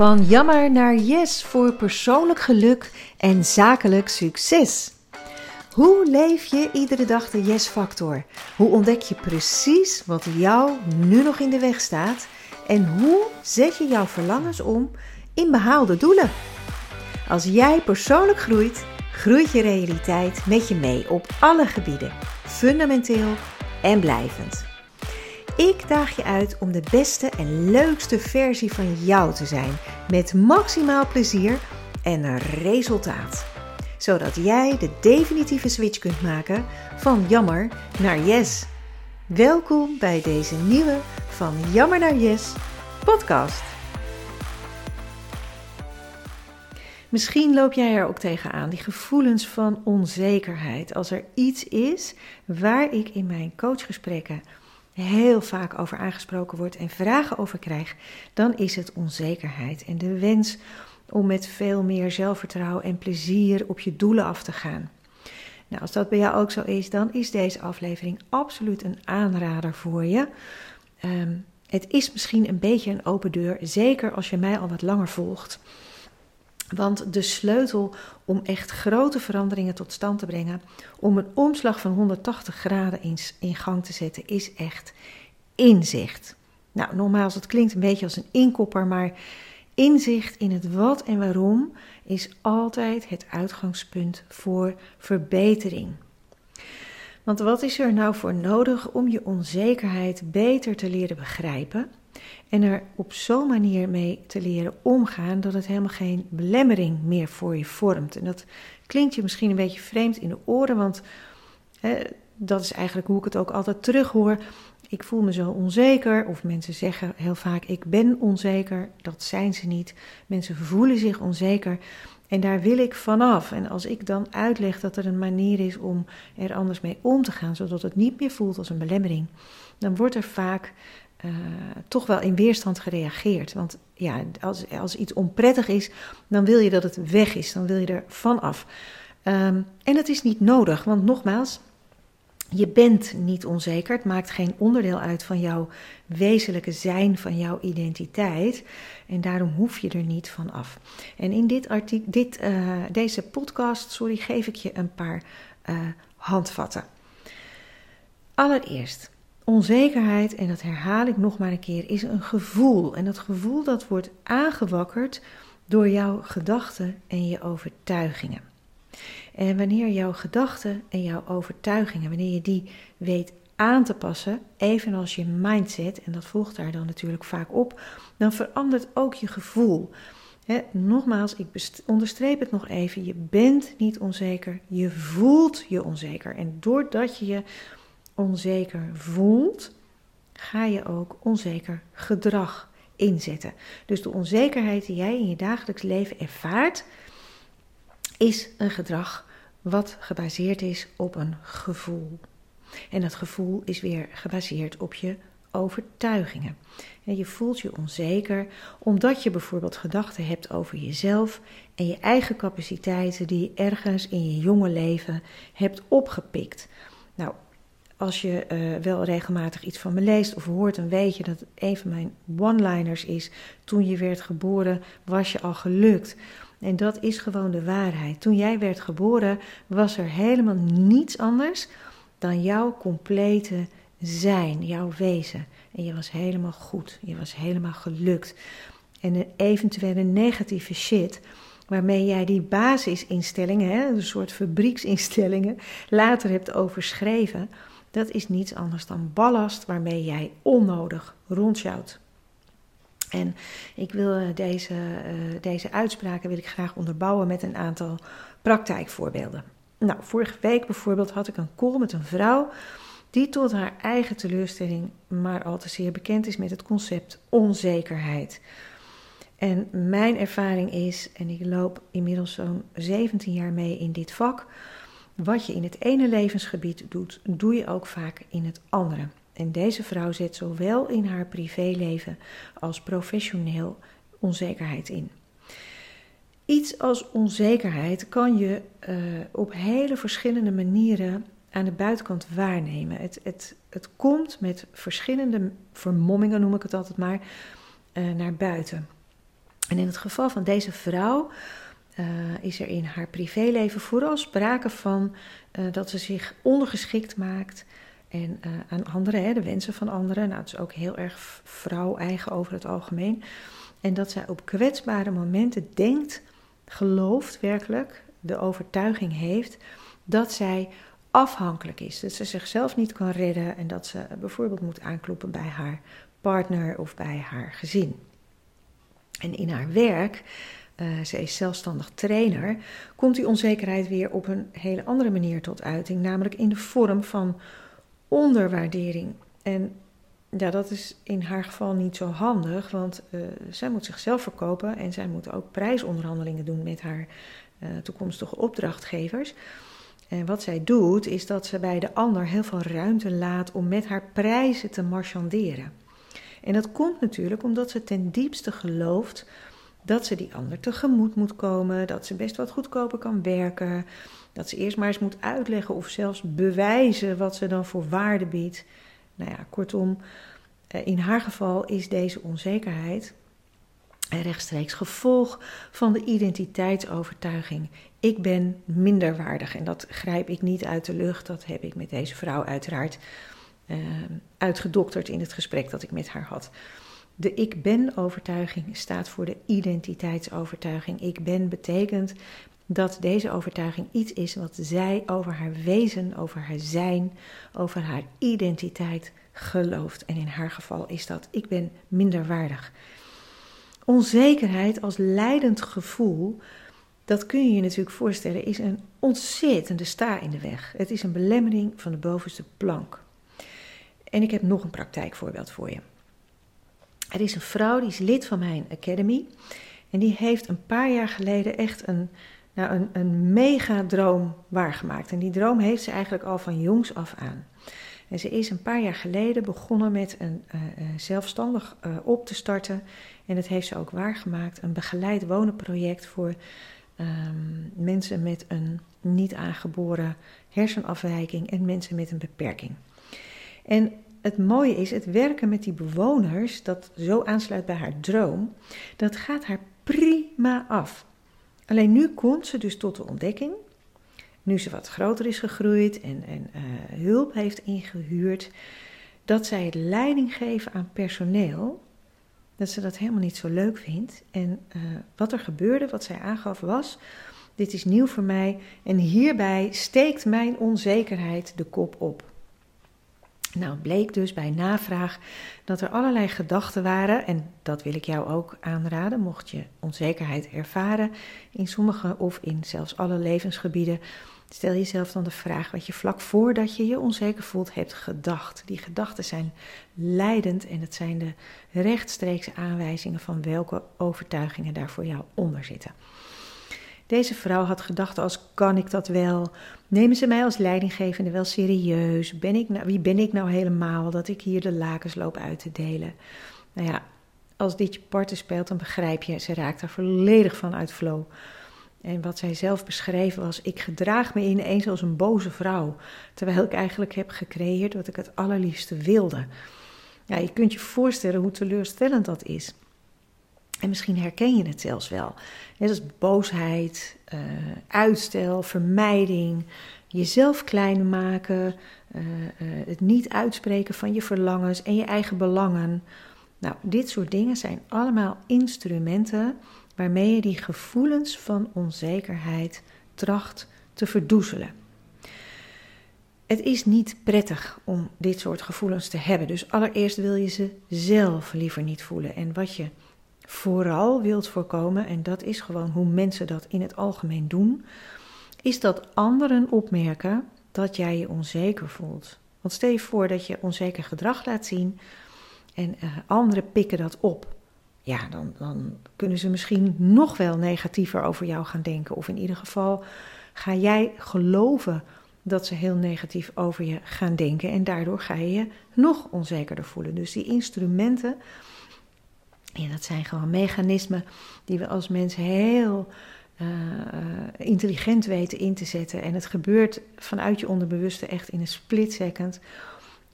Van jammer naar yes voor persoonlijk geluk en zakelijk succes. Hoe leef je iedere dag de yes-factor? Hoe ontdek je precies wat jou nu nog in de weg staat? En hoe zet je jouw verlangens om in behaalde doelen? Als jij persoonlijk groeit, groeit je realiteit met je mee op alle gebieden, fundamenteel en blijvend. Ik daag je uit om de beste en leukste versie van jou te zijn, met maximaal plezier en resultaat. Zodat jij de definitieve switch kunt maken van jammer naar yes. Welkom bij deze nieuwe Van Jammer naar Yes podcast. Misschien loop jij er ook tegenaan, die gevoelens van onzekerheid. Als er iets is waar ik in mijn coachgesprekken heel vaak over aangesproken wordt en vragen over krijg, dan is het onzekerheid en de wens om met veel meer zelfvertrouwen en plezier op je doelen af te gaan. Nou, als dat bij jou ook zo is, dan is deze aflevering absoluut een aanrader voor je. Ehm, het is misschien een beetje een open deur, zeker als je mij al wat langer volgt. Want de sleutel om echt grote veranderingen tot stand te brengen, om een omslag van 180 graden in, in gang te zetten, is echt inzicht. Nou, nogmaals, het klinkt een beetje als een inkopper, maar inzicht in het wat en waarom is altijd het uitgangspunt voor verbetering. Want wat is er nou voor nodig om je onzekerheid beter te leren begrijpen en er op zo'n manier mee te leren omgaan dat het helemaal geen belemmering meer voor je vormt. En dat klinkt je misschien een beetje vreemd in de oren, want hè, dat is eigenlijk hoe ik het ook altijd terughoor. Ik voel me zo onzeker, of mensen zeggen heel vaak: Ik ben onzeker. Dat zijn ze niet. Mensen voelen zich onzeker. En daar wil ik vanaf. En als ik dan uitleg dat er een manier is om er anders mee om te gaan, zodat het niet meer voelt als een belemmering, dan wordt er vaak uh, toch wel in weerstand gereageerd. Want ja, als, als iets onprettig is, dan wil je dat het weg is. Dan wil je er vanaf. Um, en dat is niet nodig, want nogmaals, je bent niet onzeker. Het maakt geen onderdeel uit van jouw wezenlijke zijn, van jouw identiteit. En daarom hoef je er niet van af. En in dit artikel, dit, uh, deze podcast sorry, geef ik je een paar uh, handvatten. Allereerst, Onzekerheid, en dat herhaal ik nog maar een keer, is een gevoel. En dat gevoel dat wordt aangewakkerd door jouw gedachten en je overtuigingen. En wanneer jouw gedachten en jouw overtuigingen, wanneer je die weet aan te passen, evenals je mindset, en dat volgt daar dan natuurlijk vaak op, dan verandert ook je gevoel. nogmaals, ik onderstreep het nog even. Je bent niet onzeker, je voelt je onzeker. En doordat je je onzeker voelt, ga je ook onzeker gedrag inzetten. Dus de onzekerheid die jij in je dagelijks leven ervaart, is een gedrag wat gebaseerd is op een gevoel. En dat gevoel is weer gebaseerd op je overtuigingen. En je voelt je onzeker omdat je bijvoorbeeld gedachten hebt over jezelf en je eigen capaciteiten die je ergens in je jonge leven hebt opgepikt. Nou, als je uh, wel regelmatig iets van me leest of hoort, dan weet je dat een van mijn one-liners is: Toen je werd geboren, was je al gelukt. En dat is gewoon de waarheid. Toen jij werd geboren, was er helemaal niets anders dan jouw complete zijn, jouw wezen. En je was helemaal goed, je was helemaal gelukt. En een eventuele negatieve shit, waarmee jij die basisinstellingen, hè, een soort fabrieksinstellingen, later hebt overschreven dat is niets anders dan ballast waarmee jij onnodig rondjouwt. En ik wil eh, deze, uh, deze uitspraken wil ik graag onderbouwen met een aantal praktijkvoorbeelden. Nou, vorige week bijvoorbeeld had ik een call met een vrouw die tot haar eigen teleurstelling maar al te zeer bekend is met het concept onzekerheid. En mijn ervaring is, en ik loop inmiddels zo'n 17 jaar mee in dit vak, wat je in het ene levensgebied doet, doe je ook vaak in het andere. En deze vrouw zet zowel in haar privéleven als professioneel onzekerheid in. Iets als onzekerheid kan je uh, op hele verschillende manieren aan de buitenkant waarnemen. Het, het, het komt met verschillende vermommingen, noem ik het altijd maar, uh, naar buiten. En in het geval van deze vrouw uh, is er in haar privéleven vooral sprake van dat ze zich ondergeschikt maakt en uh, aan anderen, de wensen van anderen. Nou, het is ook heel erg vrouw-eigen over het algemeen. En dat zij op kwetsbare momenten denkt, gelooft werkelijk, de overtuiging heeft dat zij afhankelijk is. Dat ze zichzelf niet kan redden en dat ze bijvoorbeeld moet aankloppen bij haar partner of bij haar gezin. En in haar werk, uh, ze is zelfstandig trainer, komt die onzekerheid weer op een hele andere manier tot uiting, namelijk in de vorm van onderwaardering. En ja, dat is in haar geval niet zo handig, want uh, zij moet zichzelf verkopen en zij moet ook prijsonderhandelingen doen met haar uh, toekomstige opdrachtgevers. En wat zij doet, is dat ze bij de ander heel veel ruimte laat om met haar prijzen te marchanderen. En dat komt natuurlijk omdat ze ten diepste gelooft dat ze die ander tegemoet moet komen, dat ze best wat goedkoper kan werken, dat ze eerst maar eens moet uitleggen of zelfs bewijzen wat ze dan voor waarde biedt. Nou ja, kortom, eh, in haar geval is deze onzekerheid een rechtstreeks gevolg van de identiteitsovertuiging. Ik ben minderwaardig en dat grijp ik niet uit de lucht. Dat heb ik met deze vrouw uiteraard uh, uitgedokterd in het gesprek dat ik met haar had. De ik ben overtuiging staat voor de identiteitsovertuiging. Ik ben betekent dat deze overtuiging iets is wat zij over haar wezen, over haar zijn, over haar identiteit gelooft. En in haar geval is dat ik ben minderwaardig. Onzekerheid als leidend gevoel, dat kun je je natuurlijk voorstellen, is een ontzettende sta in de weg. Het is een belemmering van de bovenste plank. En ik heb nog een praktijkvoorbeeld voor je. Er is een vrouw die is lid van mijn academy. En die heeft een paar jaar geleden echt een, nou, een, een mega droom waargemaakt. En die droom heeft ze eigenlijk al van jongs af aan. En ze is een paar jaar geleden begonnen met een uh, zelfstandig uh, op te starten. En dat heeft ze ook waargemaakt. Een begeleid wonenproject voor um, mensen met een niet aangeboren hersenafwijking en mensen met een beperking. En het mooie is, het werken met die bewoners, dat zo aansluit bij haar droom, dat gaat haar prima af. Alleen nu komt ze dus tot de ontdekking, nu ze wat groter is gegroeid en, en uh, hulp heeft ingehuurd, dat zij het leiding geven aan personeel, dat ze dat helemaal niet zo leuk vindt. En uh, wat er gebeurde, wat zij aangaf, was: Dit is nieuw voor mij en hierbij steekt mijn onzekerheid de kop op. Nou, bleek dus bij navraag dat er allerlei gedachten waren, en dat wil ik jou ook aanraden, mocht je onzekerheid ervaren in sommige of in zelfs alle levensgebieden. Stel jezelf dan de vraag wat je vlak voordat je je onzeker voelt hebt gedacht. Die gedachten zijn leidend en het zijn de rechtstreekse aanwijzingen van welke overtuigingen daar voor jou onder zitten. Deze vrouw had gedachten als: kan ik dat wel? Nemen ze mij als leidinggevende wel serieus? Ben ik nou, wie ben ik nou helemaal dat ik hier de lakens loop uit te delen? Nou ja, als dit je parten speelt, dan begrijp je, ze raakt er volledig van uit flow. En wat zij zelf beschreven was: ik gedraag me ineens als een boze vrouw, terwijl ik eigenlijk heb gecreëerd wat ik het allerliefste wilde. Ja, je kunt je voorstellen hoe teleurstellend dat is. En misschien herken je het zelfs wel. Net als boosheid, uh, uitstel, vermijding, jezelf klein maken, uh, uh, het niet uitspreken van je verlangens en je eigen belangen. Nou, dit soort dingen zijn allemaal instrumenten waarmee je die gevoelens van onzekerheid tracht te verdoezelen. Het is niet prettig om dit soort gevoelens te hebben. Dus allereerst wil je ze zelf liever niet voelen. En wat je vooral wilt voorkomen, en dat is gewoon hoe mensen dat in het algemeen doen, is dat anderen opmerken dat jij je onzeker voelt. Want stel je voor dat je onzeker gedrag laat zien en uh, anderen pikken dat op. Ja, dan, dan kunnen ze misschien nog wel negatiever over jou gaan denken. Of in ieder geval ga jij geloven dat ze heel negatief over je gaan denken. En daardoor ga je je nog onzekerder voelen. Dus die instrumenten ja, dat zijn gewoon mechanismen die we als mensen heel uh, intelligent weten in te zetten. En het gebeurt vanuit je onderbewuste echt in een split second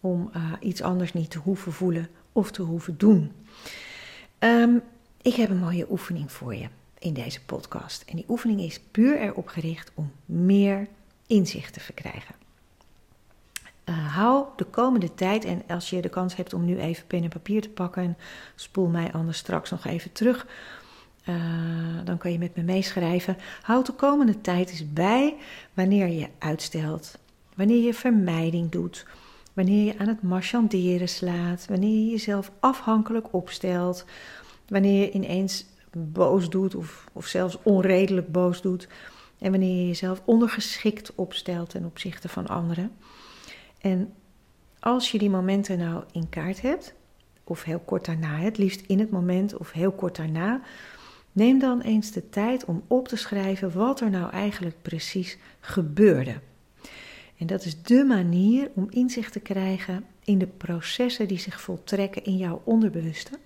om uh, iets anders niet te hoeven voelen of te hoeven doen. Um, ik heb een mooie oefening voor je in deze podcast. En die oefening is puur erop gericht om meer inzicht te verkrijgen. Uh, hou de komende tijd, en als je de kans hebt om nu even pen en papier te pakken, spoel mij anders straks nog even terug. Uh, dan kan je met me meeschrijven. Houd de komende tijd eens bij wanneer je uitstelt, wanneer je vermijding doet, wanneer je aan het marchanderen slaat, wanneer je jezelf afhankelijk opstelt, wanneer je ineens boos doet of, of zelfs onredelijk boos doet en wanneer je jezelf ondergeschikt opstelt ten opzichte van anderen. En als je die momenten nou in kaart hebt, of heel kort daarna, het liefst in het moment of heel kort daarna, neem dan eens de tijd om op te schrijven wat er nou eigenlijk precies gebeurde. En dat is de manier om inzicht te krijgen in de processen die zich voltrekken in jouw onderbewuste,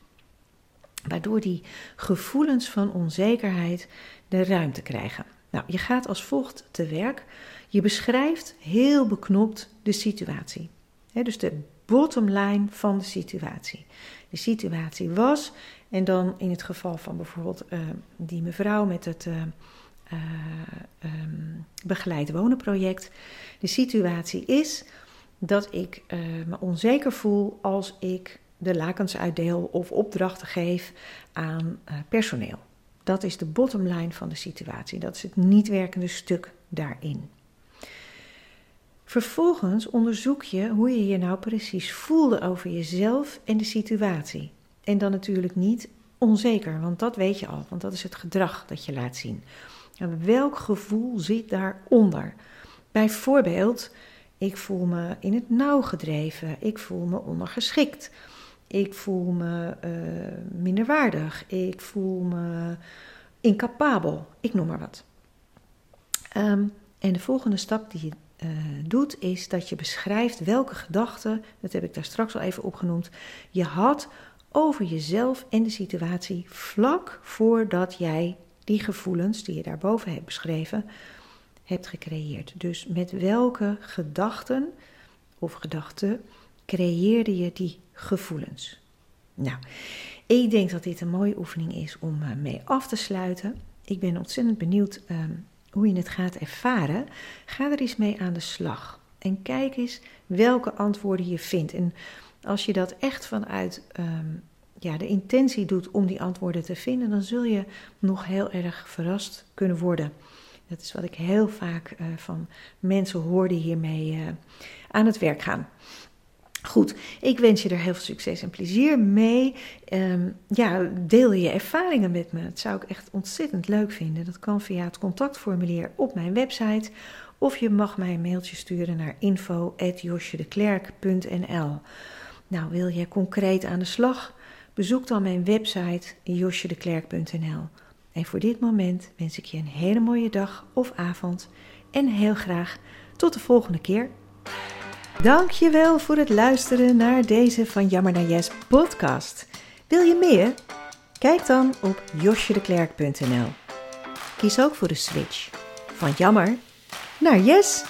waardoor die gevoelens van onzekerheid de ruimte krijgen. Nou, je gaat als volgt te werk. Je beschrijft heel beknopt de situatie. dus de bottom line van de situatie. De situatie was, en dan in het geval van bijvoorbeeld uh, die mevrouw met het uh, uh, um, begeleid wonenproject. De situatie is dat ik me onzeker voel als ik de lakens uitdeel of opdrachten geef aan personeel. Dat is de bottom line van de situatie. Dat is het niet werkende stuk daarin. Vervolgens onderzoek je hoe je je nou precies voelde over jezelf en de situatie. En dan natuurlijk niet onzeker, want dat weet je al, want dat is het gedrag dat je laat zien. En welk gevoel zit daaronder? Bijvoorbeeld, ik voel me in het nauw gedreven, ik voel me ondergeschikt, ik voel me uh, minderwaardig, ik voel me incapabel, ik noem maar wat. Um, en de volgende stap die je uh, doet, is dat je beschrijft welke gedachten, dat heb ik daar straks al even opgenoemd, je had over jezelf en de situatie vlak voordat jij die gevoelens die je daarboven hebt beschreven, hebt gecreëerd. Dus met welke gedachten of gedachten creëerde je die gevoelens? Nou, ik denk dat dit een mooie oefening is om eh, mee af te sluiten. Ik ben ontzettend benieuwd ehm, hoe je het gaat ervaren. Ga er eens mee aan de slag. En kijk eens welke antwoorden je vindt. En als je dat echt vanuit ehm, ja, de intentie doet om die antwoorden te vinden, dan zul je nog heel erg verrast kunnen worden. Dat is wat ik heel vaak uh, van mensen hoor die hiermee uh, aan het werk gaan. Goed, ik wens je er heel veel succes en plezier mee. Um, ja, deel je ervaringen met me. Dat zou ik echt ontzettend leuk vinden. Dat kan via het contactformulier op mijn website. Of je mag mij een mailtje sturen naar info.josjedeklerk.nl Nou, wil je concreet aan de slag? Bezoek dan mijn website josjedeklerk.nl En voor dit moment wens ik je een hele mooie dag of avond. En heel graag tot de volgende keer. Dankjewel voor het luisteren naar deze van Jammer naar Yes podcast. Wil je meer? Kijk dan op josjedeklerk.nl. Kies ook voor de switch van jammer naar yes.